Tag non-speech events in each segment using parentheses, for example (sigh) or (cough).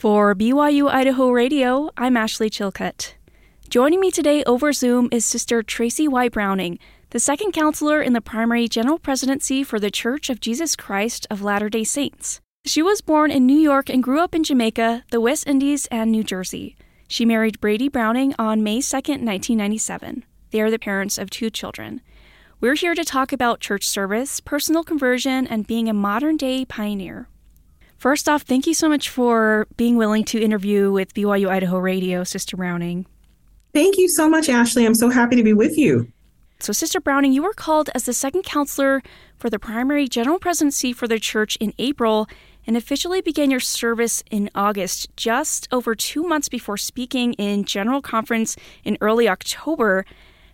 For BYU Idaho Radio, I'm Ashley Chilcutt. Joining me today over Zoom is Sister Tracy Y. Browning, the second counselor in the primary general presidency for the Church of Jesus Christ of Latter day Saints. She was born in New York and grew up in Jamaica, the West Indies, and New Jersey. She married Brady Browning on May 2, 1997. They are the parents of two children. We're here to talk about church service, personal conversion, and being a modern day pioneer. First off, thank you so much for being willing to interview with BYU Idaho Radio, Sister Browning. Thank you so much, Ashley. I'm so happy to be with you. So, Sister Browning, you were called as the second counselor for the primary general presidency for the church in April and officially began your service in August, just over two months before speaking in General Conference in early October.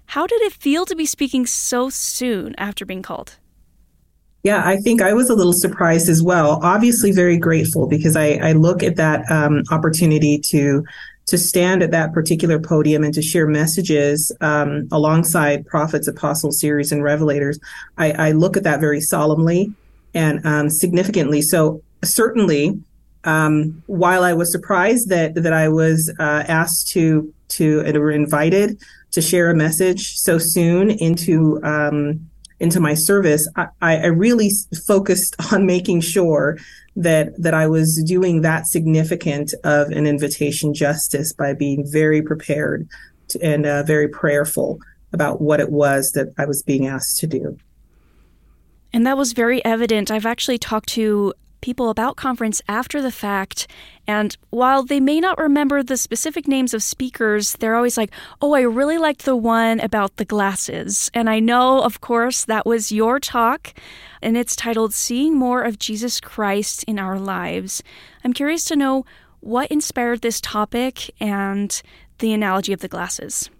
How did it feel to be speaking so soon after being called? Yeah, I think I was a little surprised as well. Obviously, very grateful because I, I look at that um, opportunity to to stand at that particular podium and to share messages um, alongside prophets, apostles, seers, and revelators. I, I, look at that very solemnly and um, significantly. So certainly, um, while I was surprised that that I was uh, asked to to and were invited to share a message so soon into um, into my service, I, I really focused (laughs) on making sure that that I was doing that significant of an invitation justice by being very prepared to, and uh, very prayerful about what it was that I was being asked to do. And that was very evident. I've actually talked to people about conference after the fact. And while they may not remember the specific names of speakers, they're always like, oh, I really liked the one about the glasses. And I know, of course, that was your talk, and it's titled Seeing More of Jesus Christ in Our Lives. I'm curious to know what inspired this topic and the analogy of the glasses.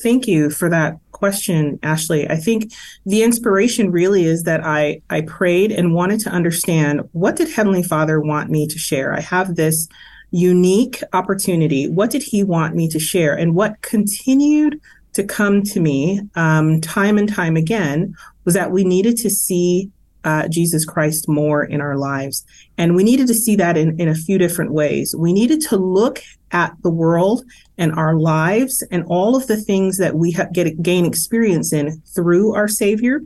Thank you for that question, Ashley. I think the inspiration really is that I, I prayed and wanted to understand what did Heavenly Father want me to share? I have this unique opportunity. What did he want me to share? And what continued to come to me um, time and time again was that we needed to see uh, Jesus Christ more in our lives. And we needed to see that in, in a few different ways. We needed to look at the world and our lives and all of the things that we ha- get gain experience in through our Savior,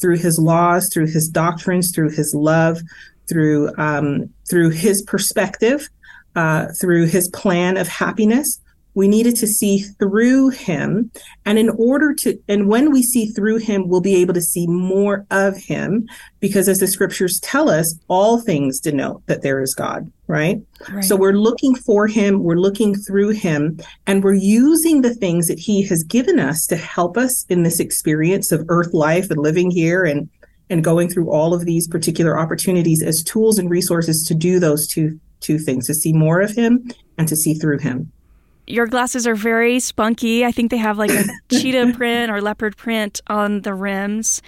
through His laws, through His doctrines, through His love, through um, through His perspective, uh, through His plan of happiness we needed to see through him. And in order to and when we see through him we'll be able to see more of him because as the scriptures tell us all things denote that there is god right? right. So we're looking for him we're looking through him and we're using the things that he has given us to help us in this experience of earth life and living here and and going through all of these particular opportunities as tools and resources to do those two two things to see more of him and to see through him your glasses are very spunky. I think they have like a (coughs) cheetah print or leopard print on the rims.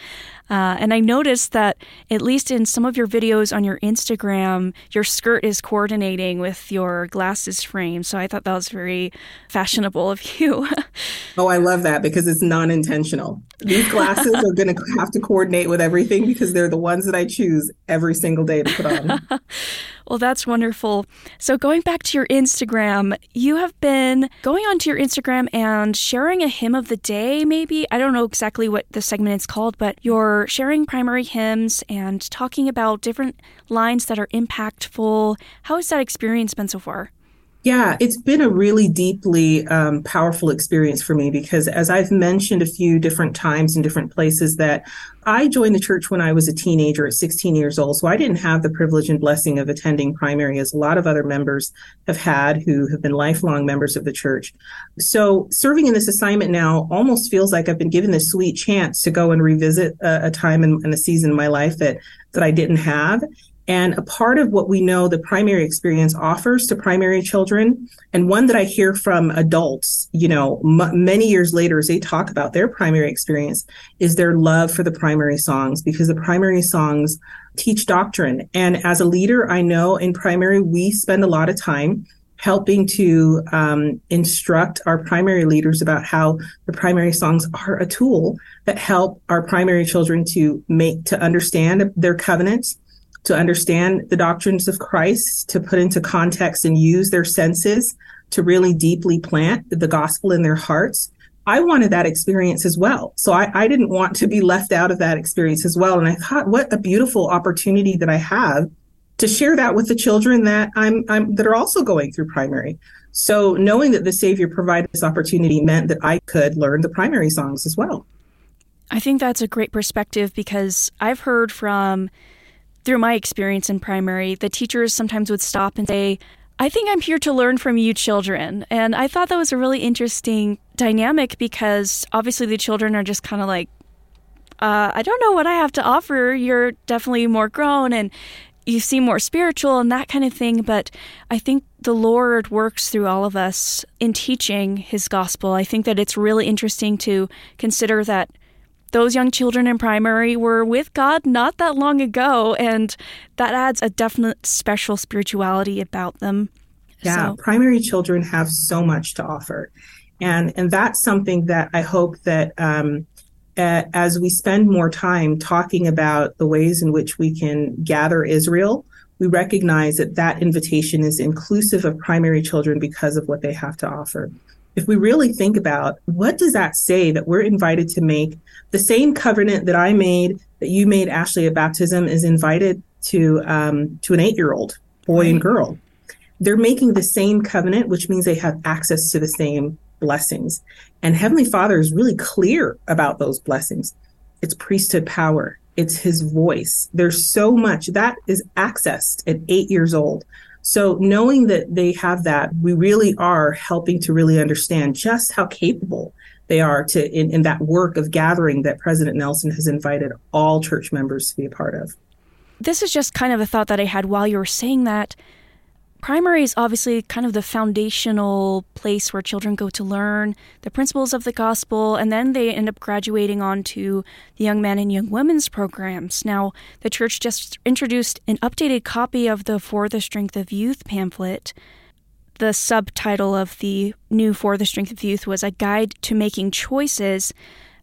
Uh, and I noticed that, at least in some of your videos on your Instagram, your skirt is coordinating with your glasses frame. So I thought that was very fashionable of you. (laughs) oh, I love that because it's non intentional. These glasses are going to have to coordinate with everything because they're the ones that I choose every single day to put on. (laughs) Well, that's wonderful. So, going back to your Instagram, you have been going onto your Instagram and sharing a hymn of the day, maybe. I don't know exactly what the segment is called, but you're sharing primary hymns and talking about different lines that are impactful. How has that experience been so far? Yeah, it's been a really deeply um, powerful experience for me because, as I've mentioned a few different times in different places, that I joined the church when I was a teenager at 16 years old. So I didn't have the privilege and blessing of attending primary as a lot of other members have had who have been lifelong members of the church. So serving in this assignment now almost feels like I've been given this sweet chance to go and revisit a, a time and a season in my life that that I didn't have. And a part of what we know the primary experience offers to primary children, and one that I hear from adults, you know, m- many years later as they talk about their primary experience, is their love for the primary songs because the primary songs teach doctrine. And as a leader, I know in primary, we spend a lot of time helping to um, instruct our primary leaders about how the primary songs are a tool that help our primary children to make to understand their covenants to understand the doctrines of Christ, to put into context and use their senses to really deeply plant the gospel in their hearts. I wanted that experience as well. So I, I didn't want to be left out of that experience as well. And I thought, what a beautiful opportunity that I have to share that with the children that I'm, I'm that are also going through primary. So knowing that the Savior provided this opportunity meant that I could learn the primary songs as well. I think that's a great perspective because I've heard from through my experience in primary, the teachers sometimes would stop and say, I think I'm here to learn from you children. And I thought that was a really interesting dynamic because obviously the children are just kind of like, uh, I don't know what I have to offer. You're definitely more grown and you seem more spiritual and that kind of thing. But I think the Lord works through all of us in teaching his gospel. I think that it's really interesting to consider that those young children in primary were with God not that long ago, and that adds a definite special spirituality about them. Yeah, so. primary children have so much to offer, and and that's something that I hope that um, uh, as we spend more time talking about the ways in which we can gather Israel, we recognize that that invitation is inclusive of primary children because of what they have to offer if we really think about what does that say that we're invited to make the same covenant that I made that you made Ashley at baptism is invited to um, to an eight year old boy and girl. They're making the same covenant, which means they have access to the same blessings. And Heavenly Father is really clear about those blessings. It's priesthood power. It's his voice. There's so much that is accessed at eight years old. So knowing that they have that, we really are helping to really understand just how capable they are to in, in that work of gathering that President Nelson has invited all church members to be a part of. This is just kind of a thought that I had while you were saying that primary is obviously kind of the foundational place where children go to learn the principles of the gospel, and then they end up graduating on to the young men and young women's programs. Now, the church just introduced an updated copy of the For the Strength of Youth pamphlet. The subtitle of the new For the Strength of Youth was A Guide to Making Choices.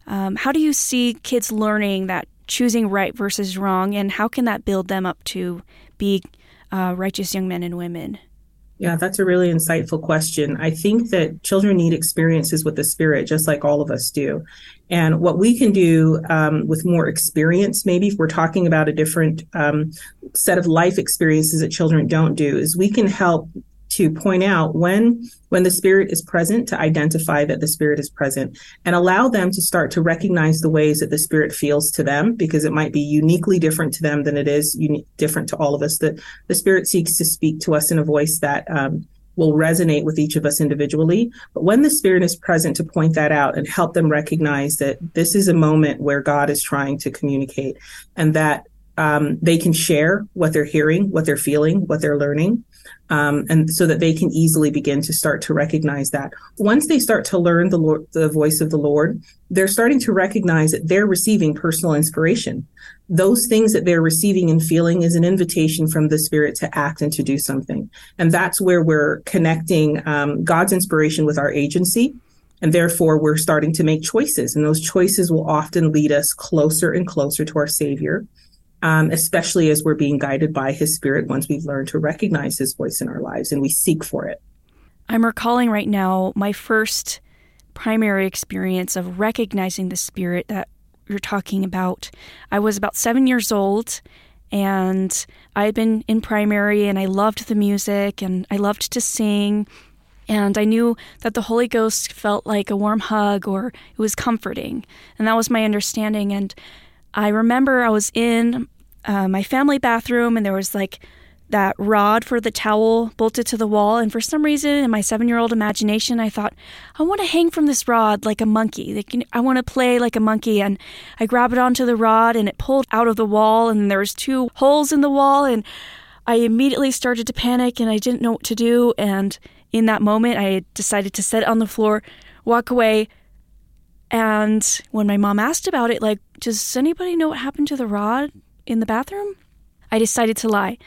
Um, how do you see kids learning that choosing right versus wrong, and how can that build them up to be uh, righteous young men and women? Yeah, that's a really insightful question. I think that children need experiences with the Spirit, just like all of us do. And what we can do um, with more experience, maybe if we're talking about a different um, set of life experiences that children don't do, is we can help to point out when when the spirit is present to identify that the spirit is present and allow them to start to recognize the ways that the spirit feels to them because it might be uniquely different to them than it is uni- different to all of us. That the spirit seeks to speak to us in a voice that um, will resonate with each of us individually. But when the spirit is present to point that out and help them recognize that this is a moment where god is trying to communicate and that um, they can share what they're hearing what they're feeling what they're learning um, and so that they can easily begin to start to recognize that. Once they start to learn the Lord, the voice of the Lord, they're starting to recognize that they're receiving personal inspiration. Those things that they're receiving and feeling is an invitation from the Spirit to act and to do something. And that's where we're connecting um, God's inspiration with our agency. And therefore, we're starting to make choices. And those choices will often lead us closer and closer to our Savior um, especially as we're being guided by His Spirit once we've learned to recognize His voice in our lives and we seek for it. I'm recalling right now my first primary experience of recognizing the Spirit that you're talking about. I was about seven years old and I had been in primary and I loved the music and I loved to sing. And I knew that the Holy Ghost felt like a warm hug or it was comforting. And that was my understanding. And I remember I was in uh, my family bathroom and there was like that rod for the towel bolted to the wall. And for some reason, in my seven year old imagination, I thought, I want to hang from this rod like a monkey. Like, I want to play like a monkey. And I grabbed it onto the rod and it pulled out of the wall. And there was two holes in the wall. And I immediately started to panic and I didn't know what to do. And in that moment, I decided to sit on the floor, walk away, and when my mom asked about it, like, does anybody know what happened to the rod in the bathroom? I decided to lie.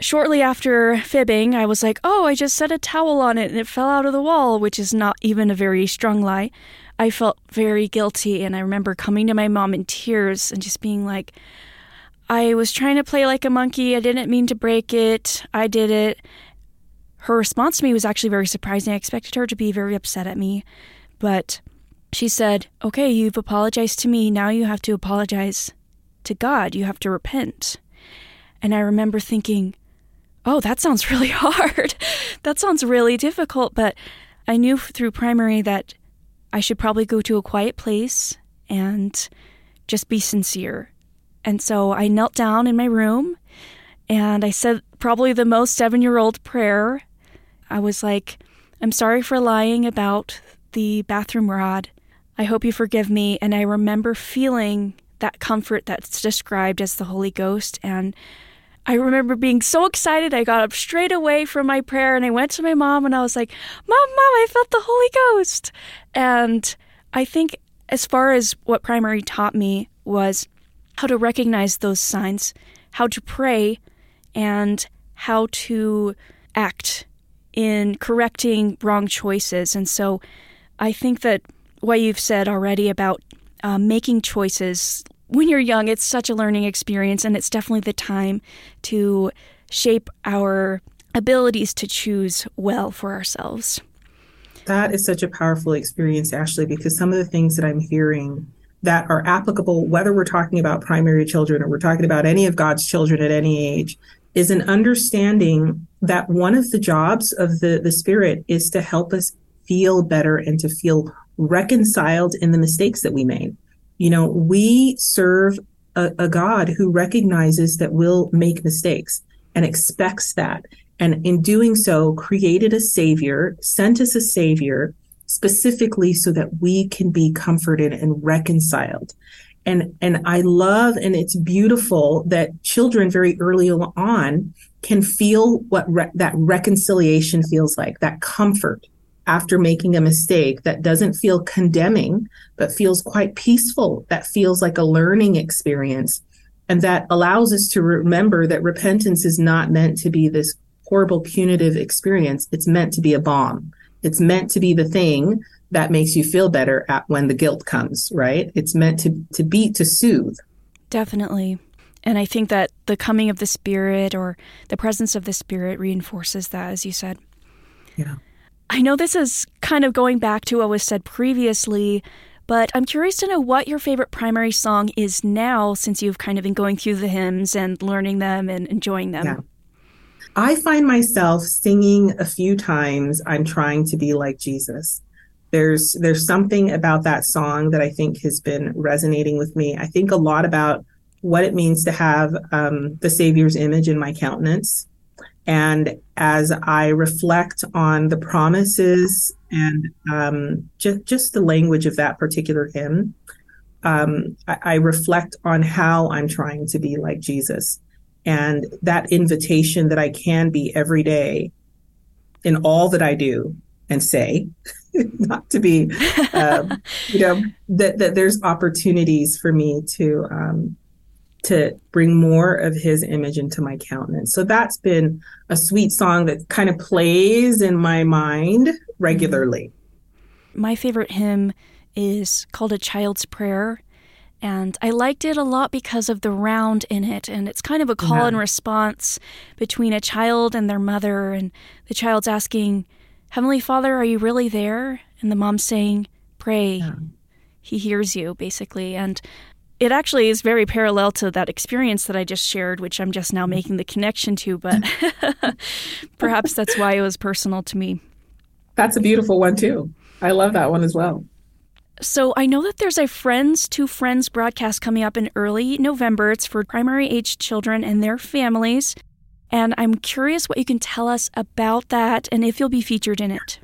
Shortly after fibbing, I was like, oh, I just set a towel on it and it fell out of the wall, which is not even a very strong lie. I felt very guilty, and I remember coming to my mom in tears and just being like, I was trying to play like a monkey. I didn't mean to break it. I did it. Her response to me was actually very surprising. I expected her to be very upset at me, but she said, Okay, you've apologized to me. Now you have to apologize to God. You have to repent. And I remember thinking, Oh, that sounds (laughs) really hard. that sounds really difficult. But I knew through primary that I should probably go to a quiet place and just be sincere. And so I knelt down in my room and I said probably the most seven year old prayer. I was like, I'm sorry for lying about the bathroom rod. I hope you forgive me. And I remember feeling that comfort that's described as the Holy Ghost. And I remember being so excited. I got up straight away from my prayer and I went to my mom and I was like, Mom, Mom, I felt the Holy Ghost. And I think, as far as what primary taught me, was how to recognize those signs, how to pray, and how to act in correcting wrong choices. And so I think that what you've said already about uh, making choices when you're young, it's such a learning experience, and it's definitely the time to shape our abilities to choose well for ourselves. That is such a powerful experience, Ashley, because some of the things that I'm hearing that are applicable, whether we're talking about primary children or we're talking about any of God's children at any age, is an understanding that one of the jobs of the, the Spirit is to help us feel better and to feel reconciled in the mistakes that we made. You know, we serve a, a God who recognizes that we'll make mistakes and expects that. And in doing so, created a savior, sent us a savior specifically so that we can be comforted and reconciled. And, and I love and it's beautiful that children very early on can feel what re- that reconciliation feels like, that comfort after making a mistake that doesn't feel condemning, but feels quite peaceful, that feels like a learning experience. And that allows us to remember that repentance is not meant to be this horrible punitive experience. It's meant to be a balm. It's meant to be the thing that makes you feel better at when the guilt comes, right? It's meant to to be to soothe. Definitely. And I think that the coming of the spirit or the presence of the spirit reinforces that as you said. Yeah. I know this is kind of going back to what was said previously, but I'm curious to know what your favorite primary song is now since you've kind of been going through the hymns and learning them and enjoying them. Yeah. I find myself singing a few times I'm trying to be like Jesus. There's there's something about that song that I think has been resonating with me. I think a lot about what it means to have um, the Savior's image in my countenance. And as I reflect on the promises and um, just just the language of that particular hymn, um, I, I reflect on how I'm trying to be like Jesus. And that invitation that I can be every day in all that I do and say, (laughs) not to be, (laughs) um, you know, that, that there's opportunities for me to, um, to bring more of his image into my countenance. So that's been a sweet song that kind of plays in my mind regularly. Mm-hmm. My favorite hymn is called A Child's Prayer and I liked it a lot because of the round in it. And it's kind of a call yeah. and response between a child and their mother. And the child's asking, Heavenly Father, are you really there? And the mom's saying, Pray. Yeah. He hears you, basically. And it actually is very parallel to that experience that I just shared, which I'm just now mm-hmm. making the connection to, but (laughs) perhaps that's why it was personal to me. That's a beautiful one, too. I love that one as well. So I know that there's a Friends to Friends broadcast coming up in early November. It's for primary age children and their families. And I'm curious what you can tell us about that and if you'll be featured in it.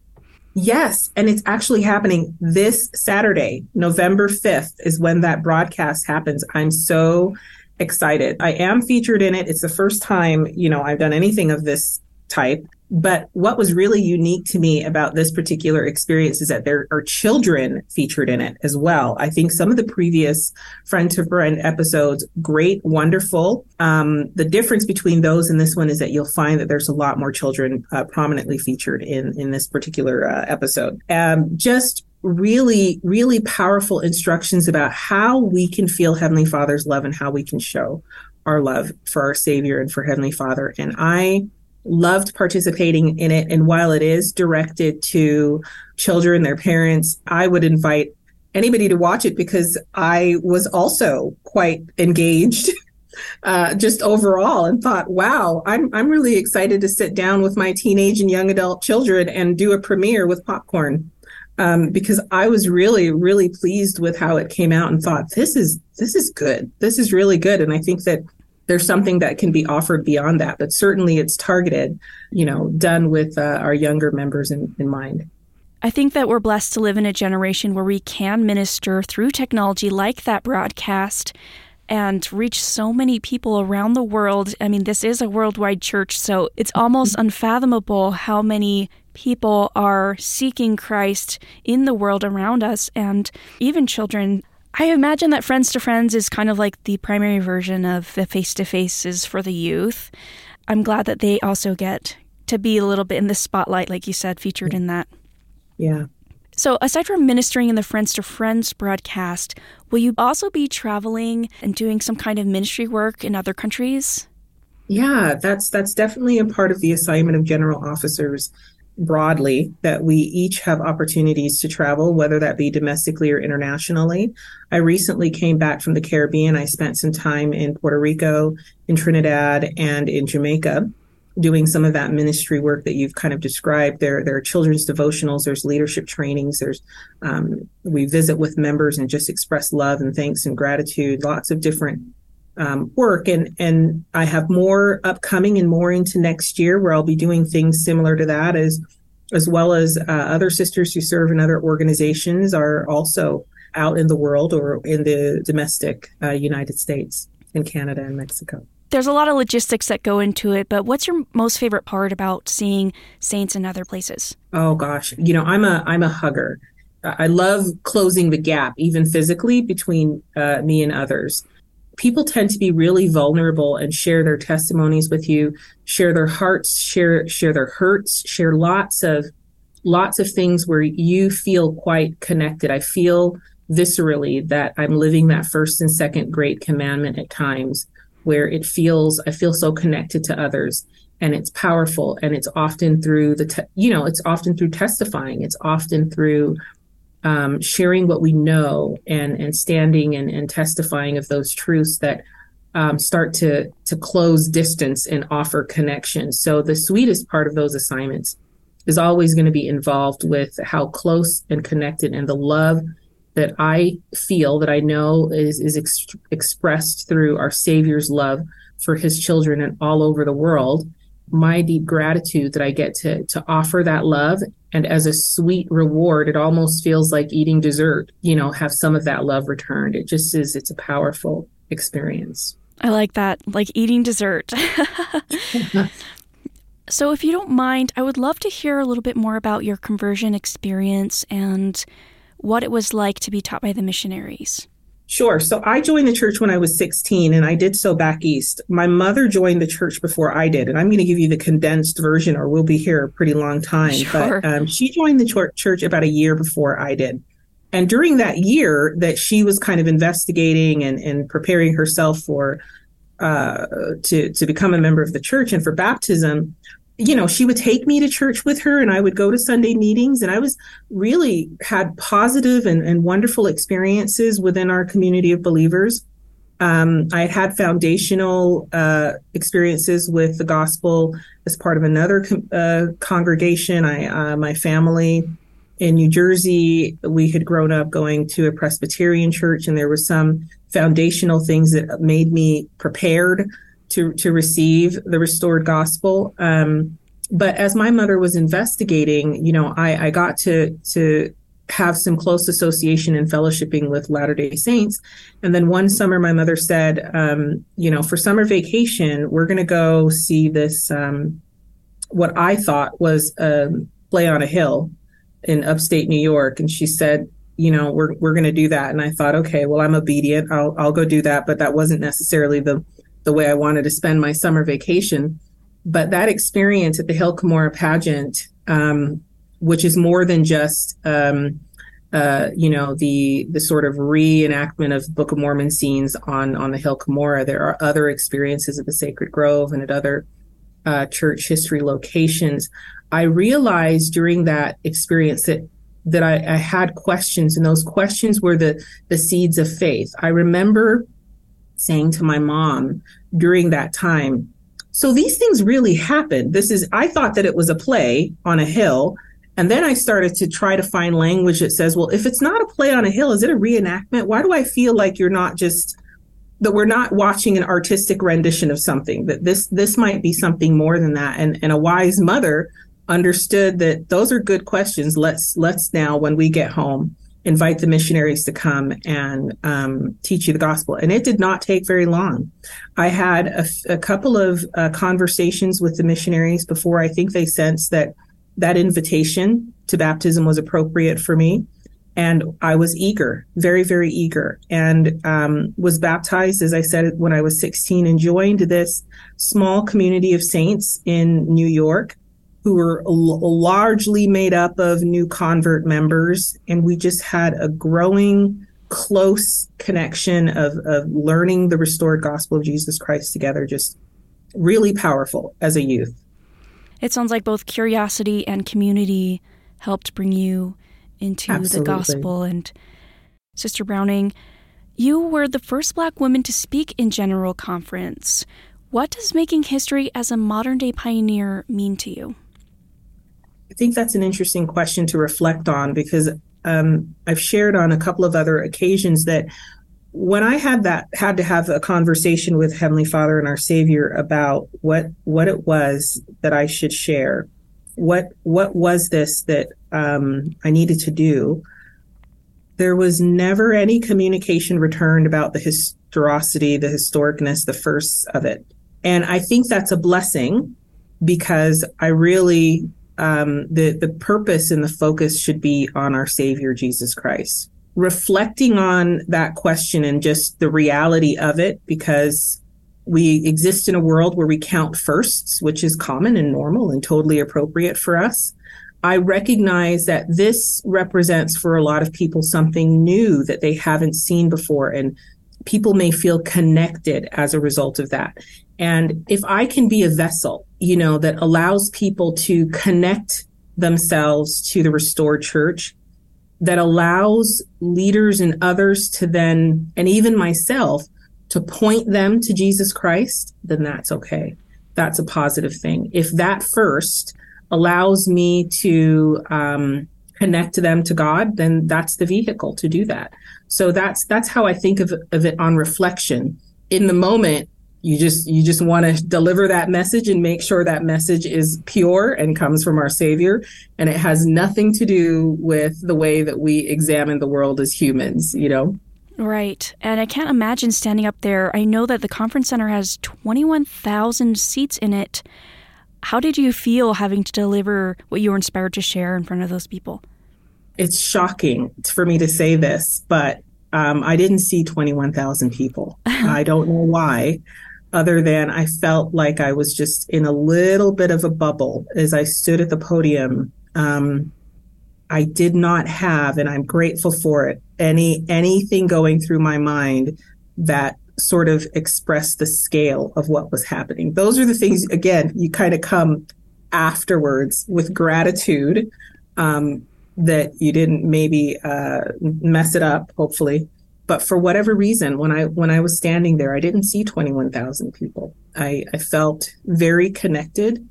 Yes, and it's actually happening this Saturday, November 5th is when that broadcast happens. I'm so excited. I am featured in it. It's the first time, you know, I've done anything of this type. But what was really unique to me about this particular experience is that there are children featured in it as well. I think some of the previous friend to friend episodes, great, wonderful. Um, the difference between those and this one is that you'll find that there's a lot more children uh, prominently featured in in this particular uh, episode. Um, just really, really powerful instructions about how we can feel Heavenly Father's love and how we can show our love for our Savior and for Heavenly Father. And I loved participating in it. And while it is directed to children, their parents, I would invite anybody to watch it because I was also quite engaged. (laughs) Uh, just overall, and thought, "Wow, I'm I'm really excited to sit down with my teenage and young adult children and do a premiere with popcorn." Um, because I was really, really pleased with how it came out and thought this is this is good. This is really good. And I think that there's something that can be offered beyond that, but certainly it's targeted, you know, done with uh, our younger members in, in mind. I think that we're blessed to live in a generation where we can minister through technology like that broadcast and reach so many people around the world. I mean, this is a worldwide church, so it's almost unfathomable how many people are seeking Christ in the world around us and even children. I imagine that Friends to Friends is kind of like the primary version of the face to faces for the youth. I'm glad that they also get to be a little bit in the spotlight, like you said, featured in that. Yeah. So, aside from ministering in the Friends to Friends broadcast, will you also be traveling and doing some kind of ministry work in other countries? Yeah, that's that's definitely a part of the assignment of general officers broadly that we each have opportunities to travel, whether that be domestically or internationally. I recently came back from the Caribbean. I spent some time in Puerto Rico, in Trinidad, and in Jamaica doing some of that ministry work that you've kind of described. There, there are children's devotionals, there's leadership trainings, there's um, we visit with members and just express love and thanks and gratitude, lots of different um, work and and I have more upcoming and more into next year where I'll be doing things similar to that as as well as uh, other sisters who serve in other organizations are also out in the world or in the domestic uh, United States in Canada and Mexico. There's a lot of logistics that go into it, but what's your most favorite part about seeing saints in other places? Oh gosh, you know, I'm a I'm a hugger. I love closing the gap, even physically, between uh, me and others people tend to be really vulnerable and share their testimonies with you, share their hearts, share share their hurts, share lots of lots of things where you feel quite connected. I feel viscerally that I'm living that first and second great commandment at times where it feels I feel so connected to others and it's powerful and it's often through the te- you know it's often through testifying it's often through um, sharing what we know and and standing and, and testifying of those truths that um, start to to close distance and offer connection. So the sweetest part of those assignments is always going to be involved with how close and connected and the love that I feel that I know is is ex- expressed through our Savior's love for His children and all over the world. My deep gratitude that I get to to offer that love. And as a sweet reward it almost feels like eating dessert you know have some of that love returned. It just is it's a powerful experience. I like that like eating dessert. (laughs) So if you don't mind i would love to hear a little bit more about your conversion experience and what it was like to be taught by the missionaries Sure. So I joined the church when I was 16 and I did so back east. My mother joined the church before I did. And I'm going to give you the condensed version or we'll be here a pretty long time. Sure. But um, she joined the church about a year before I did. And during that year that she was kind of investigating and, and preparing herself for uh, to to become a member of the church and for baptism, you know, she would take me to church with her and I would go to Sunday meetings and I was really had positive and, and wonderful experiences within our community of believers. Um, I had foundational uh, experiences with the gospel as part of another uh, congregation. I, uh, my family in New Jersey, we had grown up going to a Presbyterian church, and there were some foundational things that made me prepared to to receive the restored gospel. Um, but as my mother was investigating, you know, I, I got to to have some close association and fellowshipping with Latter Day Saints. And then one summer, my mother said, um, you know, for summer vacation, we're going to go see this. Um, what I thought was a play on a hill in upstate New York, and she said, you know, we're we're going to do that. And I thought, okay, well, I'm obedient. I'll I'll go do that. But that wasn't necessarily the the way I wanted to spend my summer vacation. But that experience at the Hill Cumorah pageant, um, which is more than just um, uh, you know, the the sort of reenactment of Book of Mormon scenes on on the Hill Cumorah. There are other experiences at the Sacred Grove and at other uh, church history locations. I realized during that experience that that I, I had questions, and those questions were the the seeds of faith. I remember saying to my mom during that time, so these things really happened. This is, I thought that it was a play on a hill. And then I started to try to find language that says, well, if it's not a play on a hill, is it a reenactment? Why do I feel like you're not just that we're not watching an artistic rendition of something that this this might be something more than that and and a wise mother understood that those are good questions let's let's now when we get home invite the missionaries to come and um, teach you the gospel. And it did not take very long. I had a, a couple of uh, conversations with the missionaries before I think they sensed that that invitation to baptism was appropriate for me. And I was eager, very, very eager, and um, was baptized, as I said, when I was 16 and joined this small community of saints in New York who were l- largely made up of new convert members. And we just had a growing, close connection of, of learning the restored gospel of Jesus Christ together, just really powerful as a youth. It sounds like both curiosity and community helped bring you into Absolutely. the gospel. And Sister Browning, you were the first Black woman to speak in General Conference. What does making history as a modern day pioneer mean to you? I think that's an interesting question to reflect on because um, I've shared on a couple of other occasions that when I had that had to have a conversation with Heavenly Father and our Savior about what what it was that I should share, what what was this that um, I needed to do. There was never any communication returned about the historicity, the historicness, the first of it, and I think that's a blessing because I really um, the the purpose and the focus should be on our Savior Jesus Christ. Reflecting on that question and just the reality of it, because we exist in a world where we count firsts, which is common and normal and totally appropriate for us. I recognize that this represents for a lot of people something new that they haven't seen before. And people may feel connected as a result of that. And if I can be a vessel, you know, that allows people to connect themselves to the restored church, that allows leaders and others to then, and even myself, to point them to Jesus Christ, then that's okay. That's a positive thing. If that first allows me to um, connect them to God, then that's the vehicle to do that. So that's that's how I think of, of it on reflection. In the moment, you just you just want to deliver that message and make sure that message is pure and comes from our savior. And it has nothing to do with the way that we examine the world as humans you know? Right. And i can't imagine standing up there. I know that the conference center has 21000 seats in it. How did you feel having to deliver what you were inspired to share in front of those people? It's shocking for me to say this but um, I didn't see 21,000 people. (laughs) I don't know why other than I felt like I was just in a little bit of a bubble as I stood at the podium. Um, I did not have, and I'm grateful for it, any anything going through my mind that sort of expressed the scale of what was happening. Those are the things, again, you kind of come afterwards with gratitude um, that you didn't maybe uh, mess it up, hopefully, but for whatever reason when i when i was standing there i didn't see 21000 people. I, I felt very connected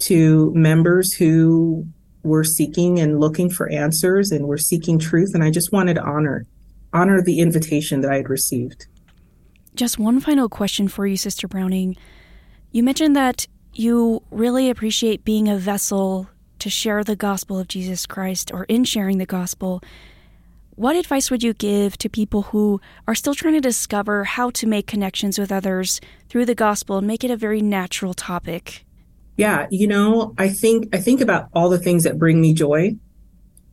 to members who were seeking and looking for answers and were seeking truth and i just wanted to honor honor the invitation that i had received. Just one final question for you sister browning. You mentioned that you really appreciate being a vessel to share the gospel of jesus christ or in sharing the gospel what advice would you give to people who are still trying to discover how to make connections with others through the gospel and make it a very natural topic? Yeah, you know, I think I think about all the things that bring me joy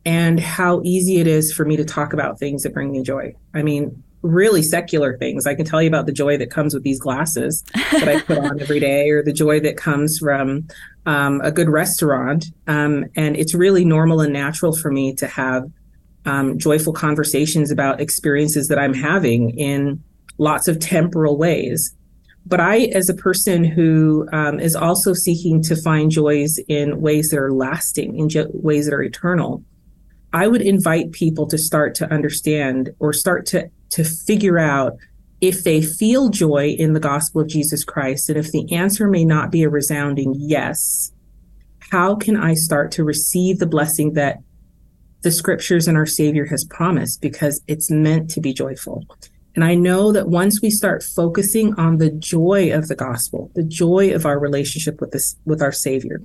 and how easy it is for me to talk about things that bring me joy. I mean, really secular things. I can tell you about the joy that comes with these glasses that I put on every day, or the joy that comes from um, a good restaurant. Um, and it's really normal and natural for me to have um, joyful conversations about experiences that I'm having in lots of temporal ways. But I, as a person who um, is also seeking to find joys in ways that are lasting, in jo- ways that are eternal, I would invite people to start to understand or start to to figure out if they feel joy in the gospel of Jesus Christ, and if the answer may not be a resounding yes, how can I start to receive the blessing that the scriptures and our Savior has promised? Because it's meant to be joyful. And I know that once we start focusing on the joy of the gospel, the joy of our relationship with this, with our Savior,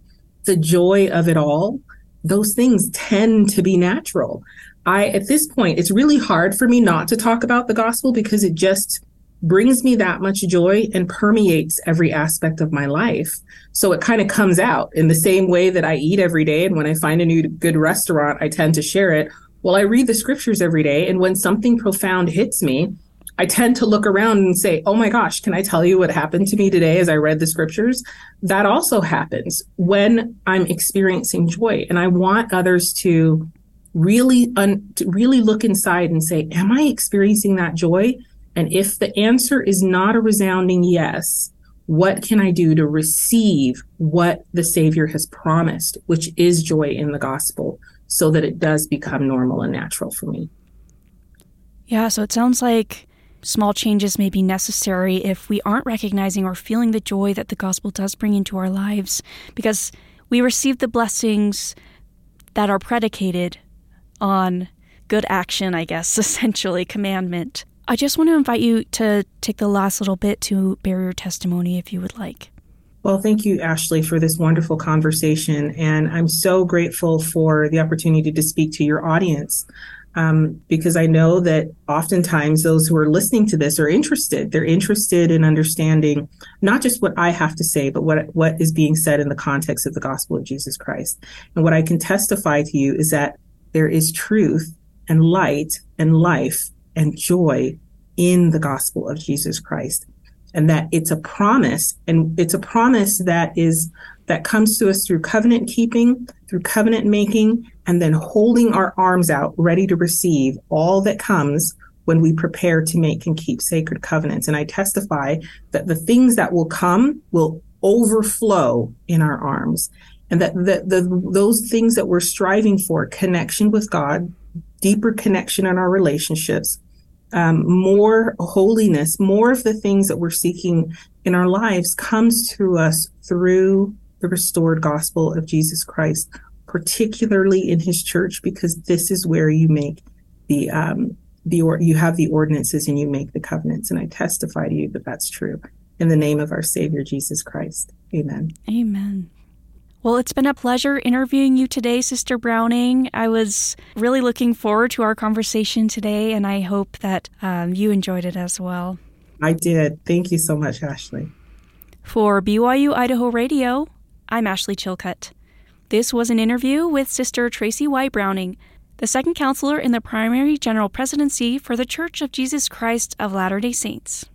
the joy of it all, those things tend to be natural. I, at this point, it's really hard for me not to talk about the gospel because it just brings me that much joy and permeates every aspect of my life. So it kind of comes out in the same way that I eat every day. And when I find a new good restaurant, I tend to share it. Well, I read the scriptures every day. And when something profound hits me, I tend to look around and say, Oh my gosh, can I tell you what happened to me today as I read the scriptures? That also happens when I'm experiencing joy. And I want others to really, un- to really look inside and say, Am I experiencing that joy? And if the answer is not a resounding yes, what can I do to receive what the Savior has promised, which is joy in the gospel, so that it does become normal and natural for me? Yeah, so it sounds like small changes may be necessary if we aren't recognizing or feeling the joy that the gospel does bring into our lives, because we receive the blessings that are predicated on good action, I guess, (laughs) essentially, commandment. I just want to invite you to take the last little bit to bear your testimony if you would like. Well, thank you, Ashley, for this wonderful conversation. And I'm so grateful for the opportunity to speak to your audience um, because I know that oftentimes those who are listening to this are interested. They're interested in understanding not just what I have to say, but what, what is being said in the context of the gospel of Jesus Christ. And what I can testify to you is that there is truth and light and life and joy in the gospel of Jesus Christ. And that it's a promise, and it's a promise that is that comes to us through covenant keeping, through covenant making, and then holding our arms out, ready to receive all that comes when we prepare to make and keep sacred covenants. And I testify that the things that will come will overflow in our arms. And that the, the, those things that we're striving for, connection with God, deeper connection in our relationships, um, more holiness, more of the things that we're seeking in our lives comes to us through the restored gospel of Jesus Christ, particularly in his church, because this is where you make the, um, the, or you have the ordinances and you make the covenants. And I testify to you that that's true in the name of our Savior, Jesus Christ. Amen. Amen. Well, it's been a pleasure interviewing you today, Sister Browning. I was really looking forward to our conversation today, and I hope that um, you enjoyed it as well. I did. Thank you so much, Ashley. For BYU Idaho Radio, I'm Ashley Chilcutt. This was an interview with Sister Tracy Y. Browning, the second counselor in the primary general presidency for the Church of Jesus Christ of Latter day Saints.